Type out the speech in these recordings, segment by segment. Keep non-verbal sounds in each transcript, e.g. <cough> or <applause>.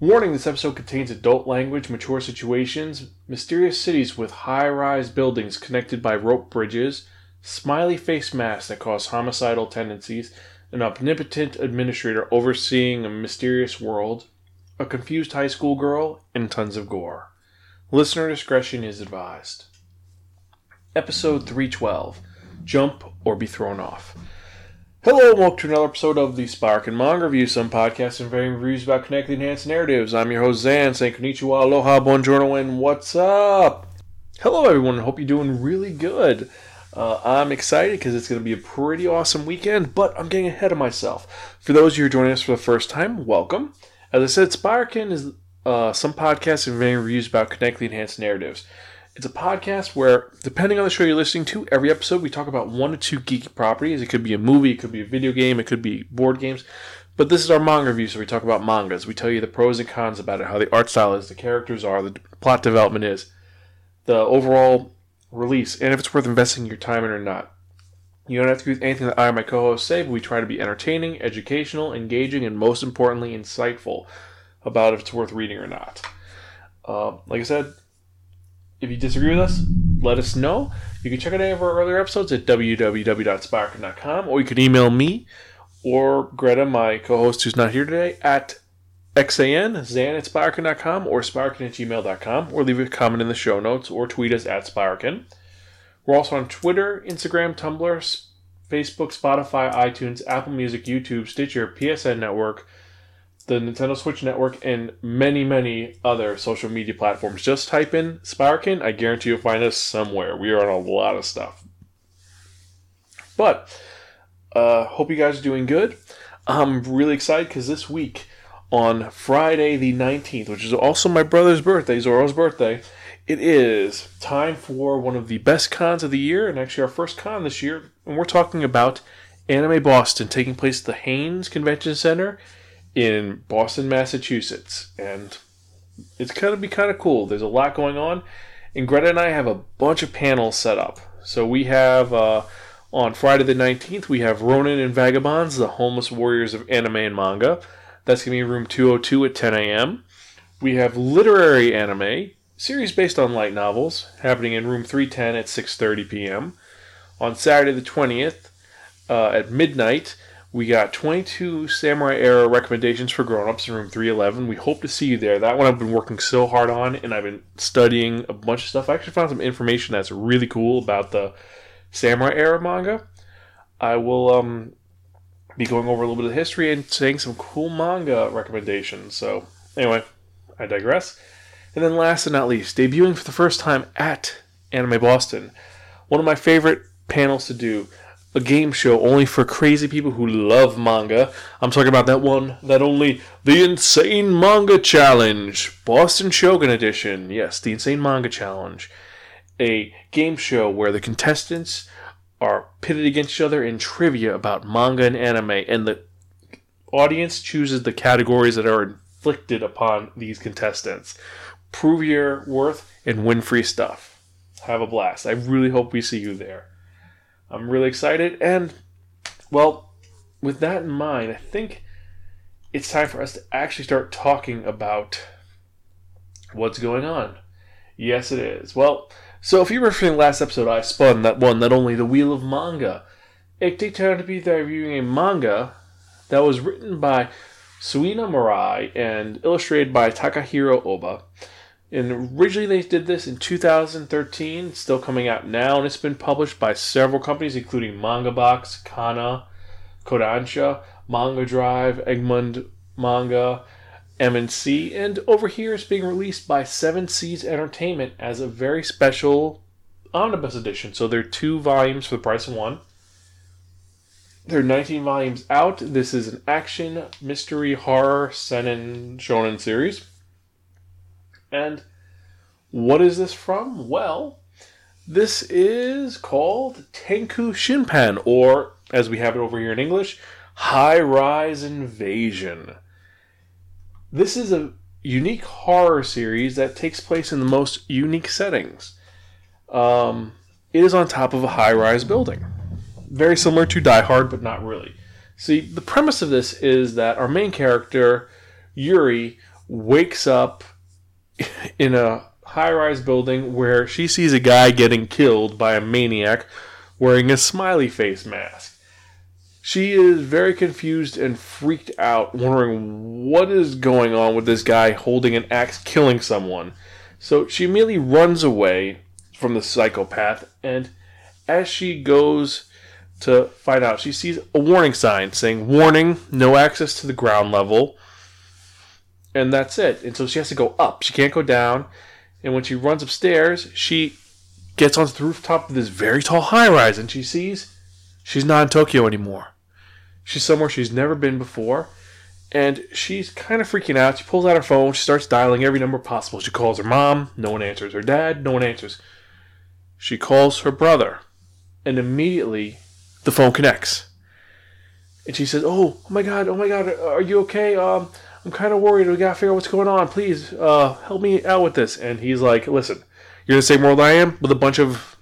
Warning this episode contains adult language, mature situations, mysterious cities with high rise buildings connected by rope bridges, smiley face masks that cause homicidal tendencies, an omnipotent administrator overseeing a mysterious world, a confused high school girl, and tons of gore. Listener discretion is advised. Episode 312 Jump or Be Thrown Off. Hello and welcome to another episode of the Spark and Manga Review, some podcasts and varying reviews about connected enhanced narratives. I'm your host Zan, saying konnichiwa, aloha, buongiorno, and what's up? Hello everyone, hope you're doing really good. Uh, I'm excited because it's going to be a pretty awesome weekend, but I'm getting ahead of myself. For those of you who are joining us for the first time, welcome. As I said, Sparkin is uh, some podcasts and varying reviews about connected enhanced narratives. It's a podcast where, depending on the show you're listening to, every episode we talk about one or two geeky properties. It could be a movie, it could be a video game, it could be board games. But this is our manga review, so we talk about mangas. We tell you the pros and cons about it, how the art style is, the characters are, the plot development is, the overall release, and if it's worth investing your time in or not. You don't have to agree with anything that I or my co hosts say, but we try to be entertaining, educational, engaging, and most importantly, insightful about if it's worth reading or not. Uh, like I said, if you disagree with us, let us know. You can check out any of our earlier episodes at www.sparkin.com, or you can email me or Greta, my co-host who's not here today, at xan, zan at sparkin.com, or sparkin at gmail.com, or leave a comment in the show notes, or tweet us at sparkin. We're also on Twitter, Instagram, Tumblr, Facebook, Spotify, iTunes, Apple Music, YouTube, Stitcher, PSN Network, the Nintendo Switch Network, and many, many other social media platforms. Just type in Sparkin. I guarantee you'll find us somewhere. We are on a lot of stuff. But, uh, hope you guys are doing good. I'm really excited because this week, on Friday the 19th, which is also my brother's birthday, Zoro's birthday, it is time for one of the best cons of the year, and actually our first con this year. And we're talking about Anime Boston taking place at the Hynes Convention Center in Boston, Massachusetts, and it's going to be kind of cool. There's a lot going on, and Greta and I have a bunch of panels set up. So we have uh, on Friday the 19th, we have Ronin and Vagabonds, the homeless warriors of anime and manga. That's going to be room 202 at 10 a.m. We have literary anime, series based on light novels, happening in room 310 at 6:30 p.m. On Saturday the 20th uh, at midnight, we got 22 Samurai Era recommendations for grown-ups in room 311. We hope to see you there. That one I've been working so hard on, and I've been studying a bunch of stuff. I actually found some information that's really cool about the Samurai Era manga. I will um, be going over a little bit of history and saying some cool manga recommendations. So, anyway, I digress. And then, last and not least, debuting for the first time at Anime Boston, one of my favorite panels to do a game show only for crazy people who love manga. I'm talking about that one, that only the Insane Manga Challenge, Boston Shogun Edition. Yes, the Insane Manga Challenge. A game show where the contestants are pitted against each other in trivia about manga and anime, and the audience chooses the categories that are inflicted upon these contestants. Prove your worth and win free stuff. Have a blast. I really hope we see you there. I'm really excited. And, well, with that in mind, I think it's time for us to actually start talking about what's going on. Yes, it is. Well, so if you were from the last episode, I spun that one, not only the Wheel of Manga. It turned out to be that reviewing a manga that was written by Tsuina Miura and illustrated by Takahiro Oba. And originally they did this in 2013, it's still coming out now, and it's been published by several companies, including Manga Box, Kana, Kodansha, Manga Drive, Egmont Manga, MNC, and over here it's being released by Seven Seas Entertainment as a very special omnibus edition. So there are two volumes for the price of one. There are 19 volumes out. This is an action, mystery, horror, seinen, shonen series. And what is this from? Well, this is called Tenku Shinpan, or as we have it over here in English, High Rise Invasion. This is a unique horror series that takes place in the most unique settings. Um, it is on top of a high rise building. Very similar to Die Hard, but not really. See, the premise of this is that our main character, Yuri, wakes up in a high rise building where she sees a guy getting killed by a maniac wearing a smiley face mask. She is very confused and freaked out, wondering what is going on with this guy holding an axe killing someone. So she immediately runs away from the psychopath, and as she goes to find out, she sees a warning sign saying, Warning, no access to the ground level. And that's it. And so she has to go up. She can't go down. And when she runs upstairs, she gets onto the rooftop of this very tall high rise and she sees she's not in Tokyo anymore. She's somewhere she's never been before. And she's kind of freaking out. She pulls out her phone. She starts dialing every number possible. She calls her mom. No one answers. Her dad. No one answers. She calls her brother. And immediately the phone connects. And she says, Oh, oh my God. Oh my God. Are you okay? Um, I'm kind of worried. We got to figure out what's going on. Please uh, help me out with this. And he's like, Listen, you're in the same world I am with a bunch of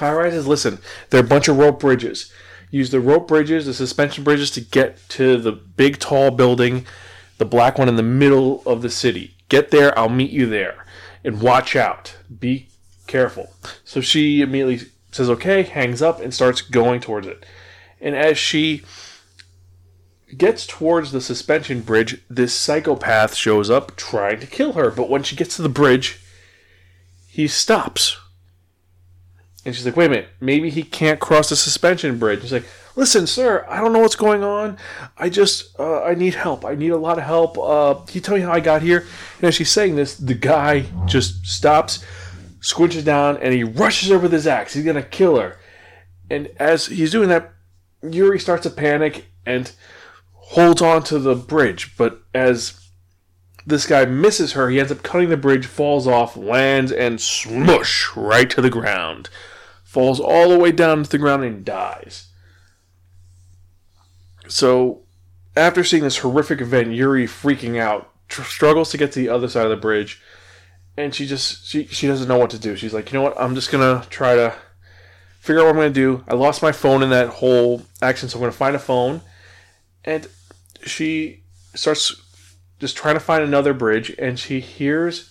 high rises? Listen, there are a bunch of rope bridges. Use the rope bridges, the suspension bridges to get to the big tall building, the black one in the middle of the city. Get there, I'll meet you there. And watch out. Be careful. So she immediately says, okay, hangs up, and starts going towards it. And as she gets towards the suspension bridge, this psychopath shows up trying to kill her. But when she gets to the bridge, he stops. And she's like, wait a minute, maybe he can't cross the suspension bridge. He's like, listen, sir, I don't know what's going on. I just, uh, I need help. I need a lot of help. Uh, can you tell me how I got here? And as she's saying this, the guy just stops, squinches down, and he rushes over with his axe. He's going to kill her. And as he's doing that, Yuri starts to panic and holds on to the bridge. But as this guy misses her, he ends up cutting the bridge, falls off, lands, and smush right to the ground. Falls all the way down to the ground and dies. So, after seeing this horrific event, Yuri freaking out, tr- struggles to get to the other side of the bridge, and she just she she doesn't know what to do. She's like, you know what? I'm just gonna try to figure out what I'm gonna do. I lost my phone in that whole action, so I'm gonna find a phone, and she starts just trying to find another bridge, and she hears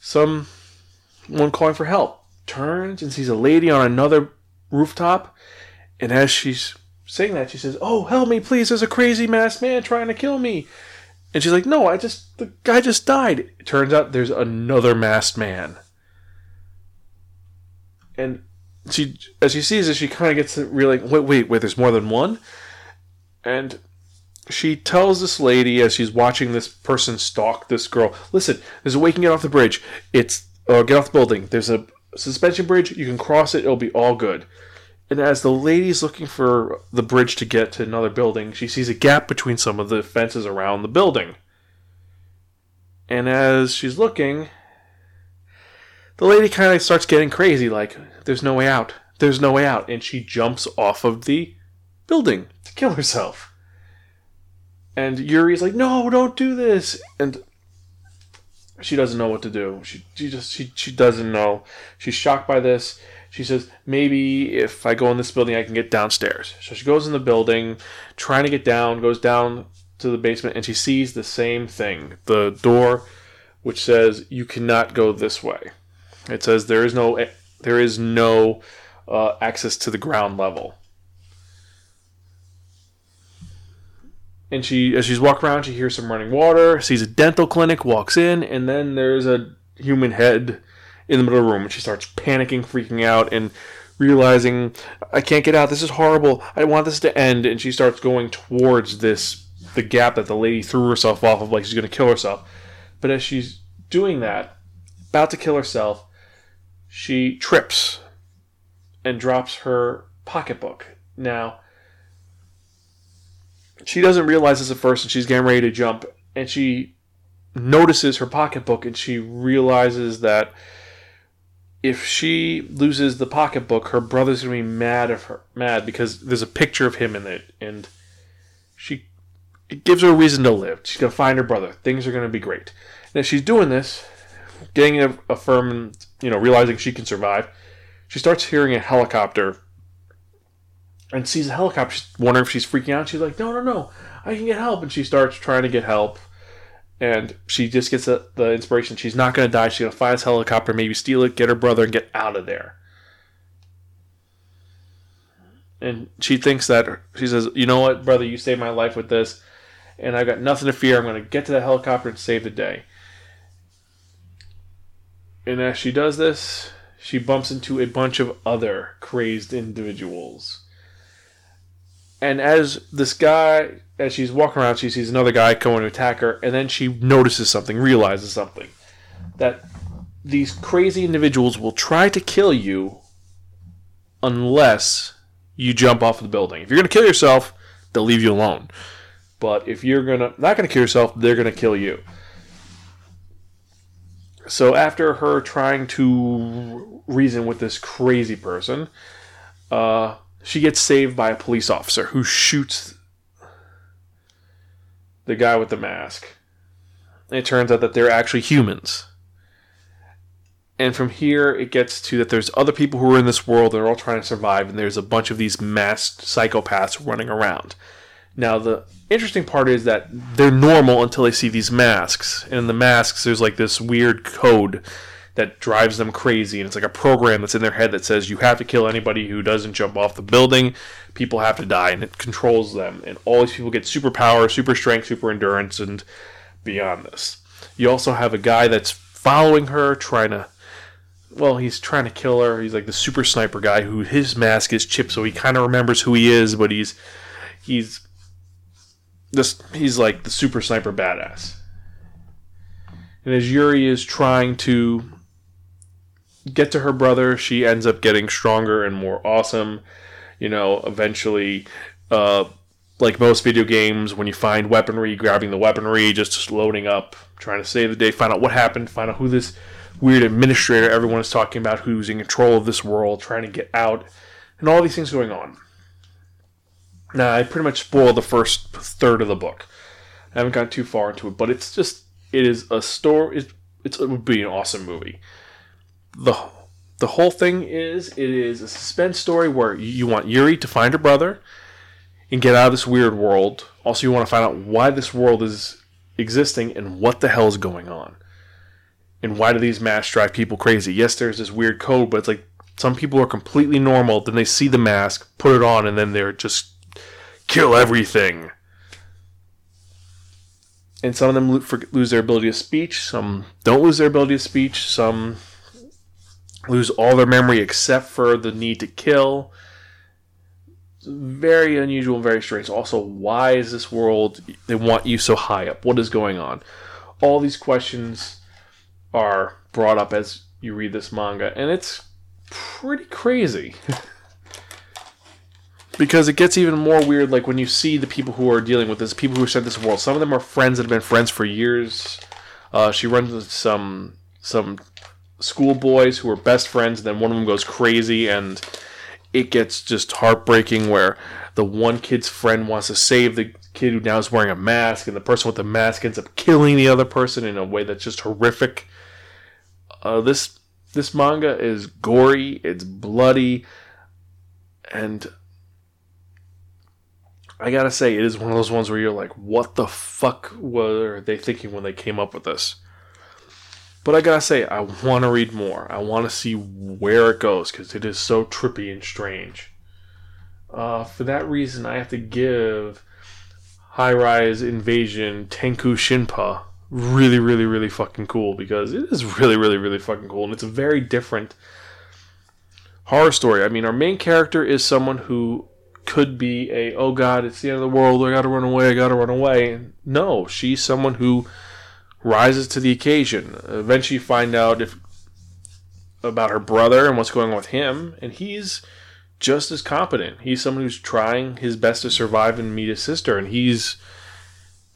someone calling for help. Turns and sees a lady on another rooftop, and as she's saying that, she says, "Oh, help me, please! There's a crazy masked man trying to kill me." And she's like, "No, I just the guy just died." It turns out there's another masked man, and she as she sees it, she kind of gets really wait, wait, wait. There's more than one, and she tells this lady as she's watching this person stalk this girl, listen, there's a way you can get off the bridge. It's uh, get off the building. There's a suspension bridge. You can cross it. It'll be all good. And as the lady's looking for the bridge to get to another building, she sees a gap between some of the fences around the building. And as she's looking, the lady kind of starts getting crazy like, there's no way out. There's no way out. And she jumps off of the building to kill herself. And Yuri's like, no, don't do this. And she doesn't know what to do. She, she just she, she doesn't know. She's shocked by this. She says, maybe if I go in this building, I can get downstairs. So she goes in the building, trying to get down, goes down to the basement, and she sees the same thing. The door which says you cannot go this way. It says there is no there is no uh, access to the ground level. And she as she's walking around she hears some running water sees a dental clinic walks in and then there's a human head in the middle of the room. And she starts panicking freaking out and realizing i can't get out. This is horrible. I want this to end. And she starts going towards this the gap that the lady threw herself off of like she's going to kill herself. But as she's doing that about to kill herself she trips and drops her pocketbook. Now she doesn't realize this at first, and she's getting ready to jump, and she notices her pocketbook, and she realizes that if she loses the pocketbook, her brother's gonna be mad of her, mad because there's a picture of him in it, and she it gives her a reason to live. She's gonna find her brother. Things are gonna be great. And as she's doing this, getting a, a firm, you know, realizing she can survive, she starts hearing a helicopter and sees a helicopter. She's wondering if she's freaking out. She's like, no, no, no, I can get help. And she starts trying to get help. and she just gets the, the inspiration. She's not going to die. She's going to fly this helicopter, maybe steal it, get her brother, and get out of there. And she thinks that she says, "You know what, brother? You saved my life with this, and I've got nothing to fear. I'm going to get to the helicopter and save the day." And as she does this, she bumps into a bunch of other crazed individuals. And as this guy, as she's walking around, she sees another guy coming to attack her, and then she notices something, realizes something. That these crazy individuals will try to kill you unless you jump off the building. If you're going to kill yourself, they'll leave you alone. But if you're gonna not going to kill yourself, they're going to kill you. So after her trying to reason with this crazy person, uh, she gets saved by a police officer who shoots the guy with the mask. It turns out that they're actually humans. And from here, it gets to that there's other people who are in this world. They're all trying to survive, and there's a bunch of these masked psychopaths running around. Now, the interesting part is that they're normal until they see these masks. And in the masks, there's like this weird code that drives them crazy. And it's like a program that's in their head that says you have to kill anybody who doesn't jump off the building. People have to die, and it controls them. And all these people get superpower, super strength, super endurance, and beyond this. You also have a guy that's following her, trying to. Well, he's trying to kill her. He's like the super sniper guy who his mask is chipped, so he kind of remembers who he is, but he's he's this he's like the super sniper badass. And as Yuri is trying to get to her brother, she ends up getting stronger and more awesome. You know, eventually, uh, like most video games, when you find weaponry, grabbing the weaponry, just loading up, trying to save the day, find out what happened, find out who this weird administrator everyone is talking about who's in control of this world, trying to get out, and all these things going on. Now, I pretty much spoiled the first third of the book. I haven't gone too far into it, but it's just it is a story. It, it would be an awesome movie. The The whole thing is it is a suspense story where you want Yuri to find her brother and get out of this weird world. Also, you want to find out why this world is existing and what the hell is going on. And why do these masks drive people crazy? Yes, there's this weird code, but it's like some people are completely normal. Then they see the mask, put it on, and then they're just kill everything. And some of them lose their ability of speech. Some don't lose their ability of speech. Some lose all their memory except for the need to kill. very unusual and very strange. Also, why is this world they want you so high up? What is going on? All these questions are brought up as you read this manga, and it's pretty crazy. <laughs> because it gets even more weird like when you see the people who are dealing with this people who sent this world some of them are friends that have been friends for years uh, she runs some some schoolboys who are best friends and then one of them goes crazy and it gets just heartbreaking where the one kid's friend wants to save the kid who now is wearing a mask and the person with the mask ends up killing the other person in a way that's just horrific uh, this this manga is gory it's bloody and I gotta say, it is one of those ones where you're like, what the fuck were they thinking when they came up with this? But I gotta say, I want to read more. I want to see where it goes because it is so trippy and strange. Uh, for that reason, I have to give High Rise Invasion Tenku Shinpan really, really, really fucking cool because it is really, really, really fucking cool and it's a very different horror story. I mean, our main character is someone who could be a oh god it's the end of the world i gotta run away i gotta run away no she's someone who rises to the occasion. Eventually find out if about her brother and what's going on with him and he's just as competent. He's someone who's trying his best to survive and meet his sister and he's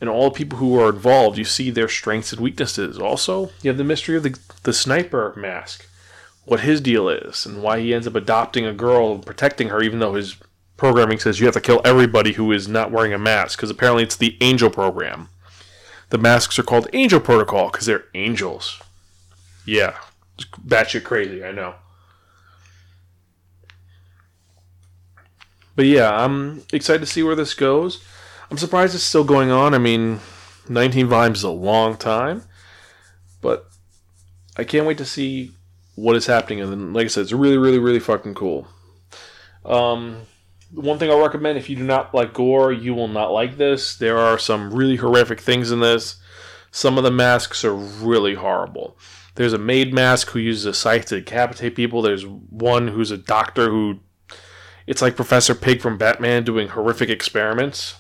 and all the people who are involved you see their strengths and weaknesses. Also you have the mystery of the, the sniper mask what his deal is and why he ends up adopting a girl and protecting her even though his programming says you have to kill everybody who is not wearing a mask because apparently it's the angel program. The masks are called Angel Protocol because they're angels. Yeah, batshit crazy, I know. But yeah, I'm excited to see where this goes. I'm surprised it's still going on. I mean, 19 volumes is a long time, but I can't wait to see what is happening. And like I said, it's really, really, really fucking cool. Um, one thing I'll recommend if you do not like gore, you will not like this. There are some really horrific things in this. Some of the masks are really horrible. There's a maid mask who uses a scythe to decapitate people. There's one who's a doctor who. It's like Professor Pig from Batman doing horrific experiments.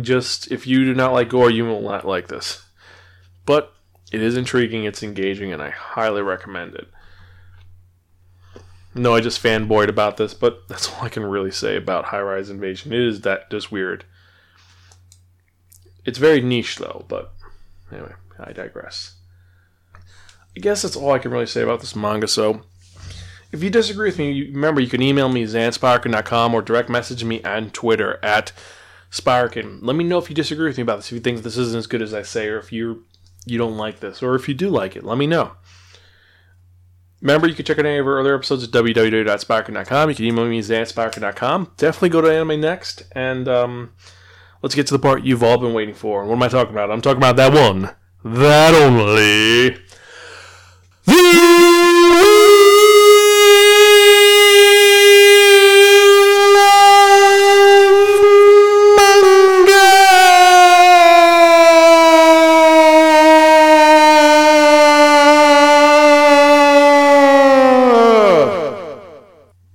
Just, if you do not like gore, you will not like this. But it is intriguing, it's engaging, and I highly recommend it. No, I just fanboyed about this, but that's all I can really say about High Rise Invasion. It is that just weird. It's very niche though, but anyway, I digress. I guess that's all I can really say about this manga. So, if you disagree with me, remember you can email me zansparkin.com or direct message me on Twitter at Sparkin. Let me know if you disagree with me about this. If you think this isn't as good as I say, or if you you don't like this, or if you do like it, let me know. Remember, you can check out any of our other episodes at www.sparkin.com. You can email me at zansparkin.com. Definitely go to Anime Next and. Um, let's get to the part you've all been waiting for. What am I talking about? I'm talking about that one, that only.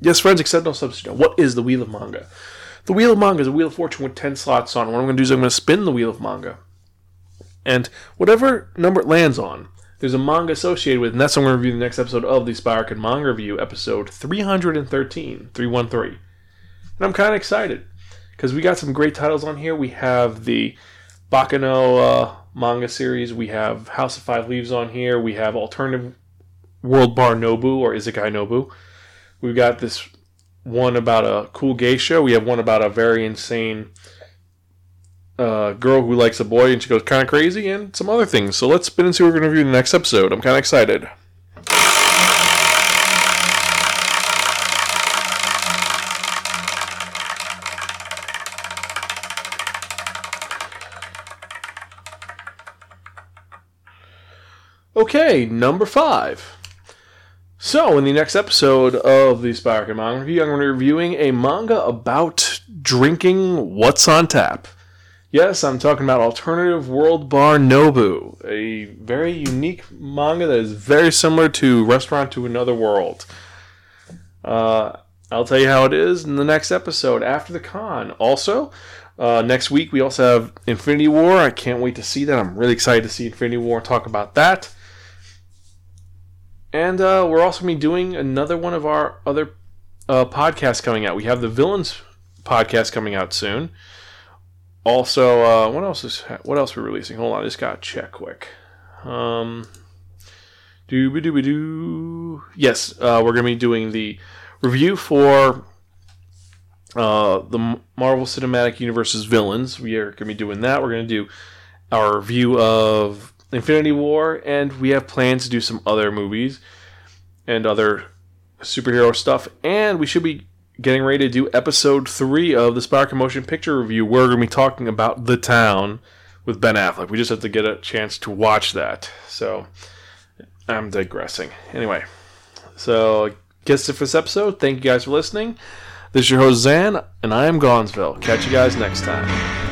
Yes, friends, accept no substitute. What is the Wheel of Manga? The Wheel of Manga is a Wheel of Fortune with 10 slots on. What I'm going to do is I'm going to spin the Wheel of Manga. And whatever number it lands on, there's a manga associated with, and that's what I'm going to review in the next episode of the Spark and Manga Review, episode 313, 313. And I'm kind of excited because we got some great titles on here. We have the Baccano uh, manga series, we have House of Five Leaves on here, we have Alternative World Bar Nobu or Isekai Nobu. We've got this one about a cool gay show. We have one about a very insane uh, girl who likes a boy and she goes kind of crazy, and some other things. So let's spin and see what we're going to review in the next episode. I'm kind of excited. Okay, number five. So, in the next episode of the Spark and Manga Review, I'm going to be reviewing a manga about drinking what's on tap. Yes, I'm talking about Alternative World Bar Nobu, a very unique manga that is very similar to Restaurant to Another World. Uh, I'll tell you how it is in the next episode after the con. Also, uh, next week we also have Infinity War. I can't wait to see that. I'm really excited to see Infinity War talk about that. And uh, we're also going to be doing another one of our other uh, podcasts coming out. We have the Villains podcast coming out soon. Also, uh, what else is what else we're releasing? Hold on, I just got to check quick. Um, doo doo doo. Yes, uh, we're going to be doing the review for uh, the Marvel Cinematic Universe's villains. We are going to be doing that. We're going to do our review of Infinity War, and we have plans to do some other movies and other superhero stuff. And we should be getting ready to do episode three of the Spark Motion Picture Review. We're going to be talking about The Town with Ben Affleck. We just have to get a chance to watch that. So I'm digressing. Anyway, so I guess it for this episode. Thank you guys for listening. This is your host Zan, and I am Gonzville. Catch you guys next time.